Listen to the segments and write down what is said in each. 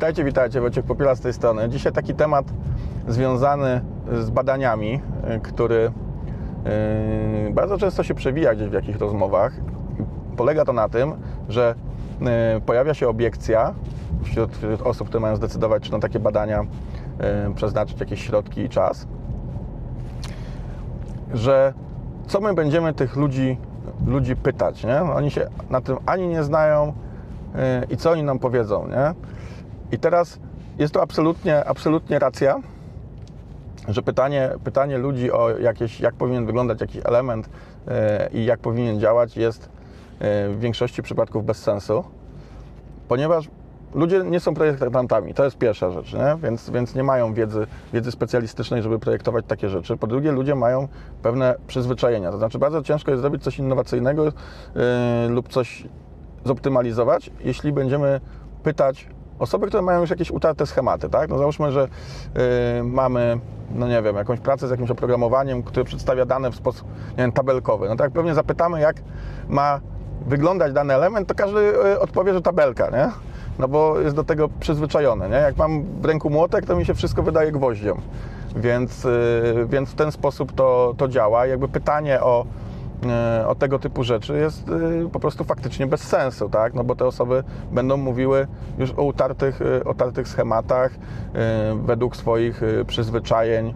Witajcie, witajcie, Wojciech Popiela z tej strony. Dzisiaj taki temat związany z badaniami, y, który y, bardzo często się przewija gdzieś w jakichś rozmowach. Polega to na tym, że y, pojawia się obiekcja wśród, osób, które mają zdecydować, czy na takie badania przeznaczyć jakieś środki i czas, że co my będziemy tych ludzi, ludzi pytać, nie? Oni się na tym ani nie znają i co oni nam powiedzą, nie? I teraz jest to absolutnie, absolutnie racja, że pytanie, pytanie ludzi o jakieś, jak powinien wyglądać jakiś element yy, i jak powinien działać jest yy, w większości przypadków bez sensu, ponieważ ludzie nie są projektantami, to jest pierwsza rzecz, nie? Więc, więc nie mają wiedzy, wiedzy specjalistycznej, żeby projektować takie rzeczy. Po drugie, ludzie mają pewne przyzwyczajenia, to znaczy bardzo ciężko jest zrobić coś innowacyjnego yy, lub coś zoptymalizować, jeśli będziemy pytać osoby, które mają już jakieś utarte schematy, tak? No załóżmy, że yy, mamy, no nie wiem, jakąś pracę z jakimś oprogramowaniem, które przedstawia dane w sposób, nie wiem, tabelkowy. No tak pewnie zapytamy, jak ma wyglądać dany element, to każdy yy, odpowie, że tabelka, nie? no bo jest do tego przyzwyczajony. Nie? Jak mam w ręku młotek, to mi się wszystko wydaje gwoździom. Więc, yy, więc w ten sposób to, to działa. Jakby pytanie o, o tego typu rzeczy jest yy, po prostu faktycznie bez sensu, tak? No bo te osoby będą mówiły już o utartych, utartych schematach według swoich przyzwyczajeń,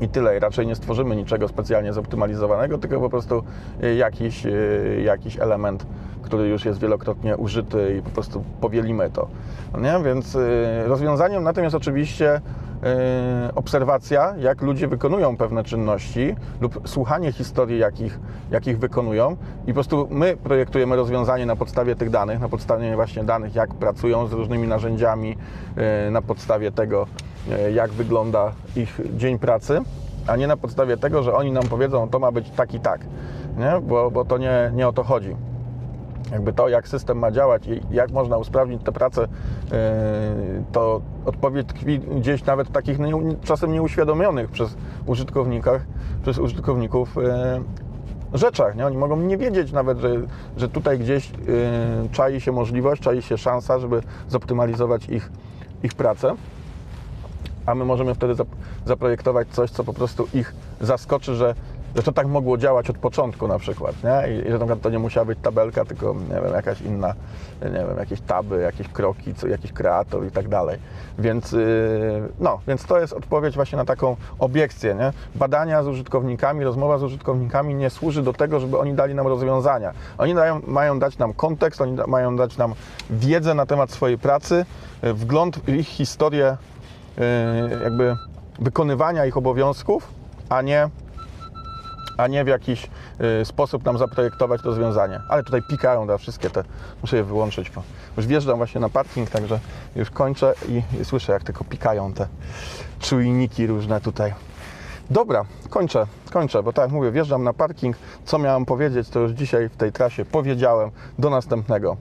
i tyle. Raczej nie stworzymy niczego specjalnie zoptymalizowanego, tylko po prostu jakiś, jakiś element, który już jest wielokrotnie użyty i po prostu powielimy to. No nie? Więc rozwiązaniem na tym jest oczywiście obserwacja, jak ludzie wykonują pewne czynności lub słuchanie historii, jakich, jakich wykonują i po prostu my projektujemy rozwiązanie na podstawie tych danych, na podstawie właśnie danych, jak pracują z różnymi narzędziami, na podstawie tego, jak wygląda ich dzień pracy, a nie na podstawie tego, że oni nam powiedzą, to ma być tak i tak, nie? Bo, bo to nie, nie o to chodzi. Jakby to, jak system ma działać i jak można usprawnić tę pracę, to odpowiedź tkwi gdzieś nawet w takich czasem nieuświadomionych przez użytkownikach, przez użytkowników rzeczach. Nie? Oni mogą nie wiedzieć nawet, że, że tutaj gdzieś czai się możliwość, czai się szansa, żeby zoptymalizować ich, ich pracę a my możemy wtedy zaprojektować coś, co po prostu ich zaskoczy, że, że to tak mogło działać od początku na przykład, nie? I, że na to nie musiała być tabelka, tylko nie wiem, jakaś inna, nie wiem, jakieś taby, jakieś kroki, co, jakiś kreator i tak dalej. Więc, yy, no, więc to jest odpowiedź właśnie na taką obiekcję, nie? Badania z użytkownikami, rozmowa z użytkownikami nie służy do tego, żeby oni dali nam rozwiązania. Oni dają, mają dać nam kontekst, oni da, mają dać nam wiedzę na temat swojej pracy, wgląd w ich historię jakby wykonywania ich obowiązków, a nie, a nie w jakiś sposób nam zaprojektować rozwiązanie. Ale tutaj pikają da wszystkie te, muszę je wyłączyć, bo już wjeżdżam właśnie na parking, także już kończę i słyszę, jak tylko pikają te czujniki różne tutaj. Dobra, kończę, kończę, bo tak jak mówię, wjeżdżam na parking. Co miałem powiedzieć, to już dzisiaj w tej trasie powiedziałem. Do następnego.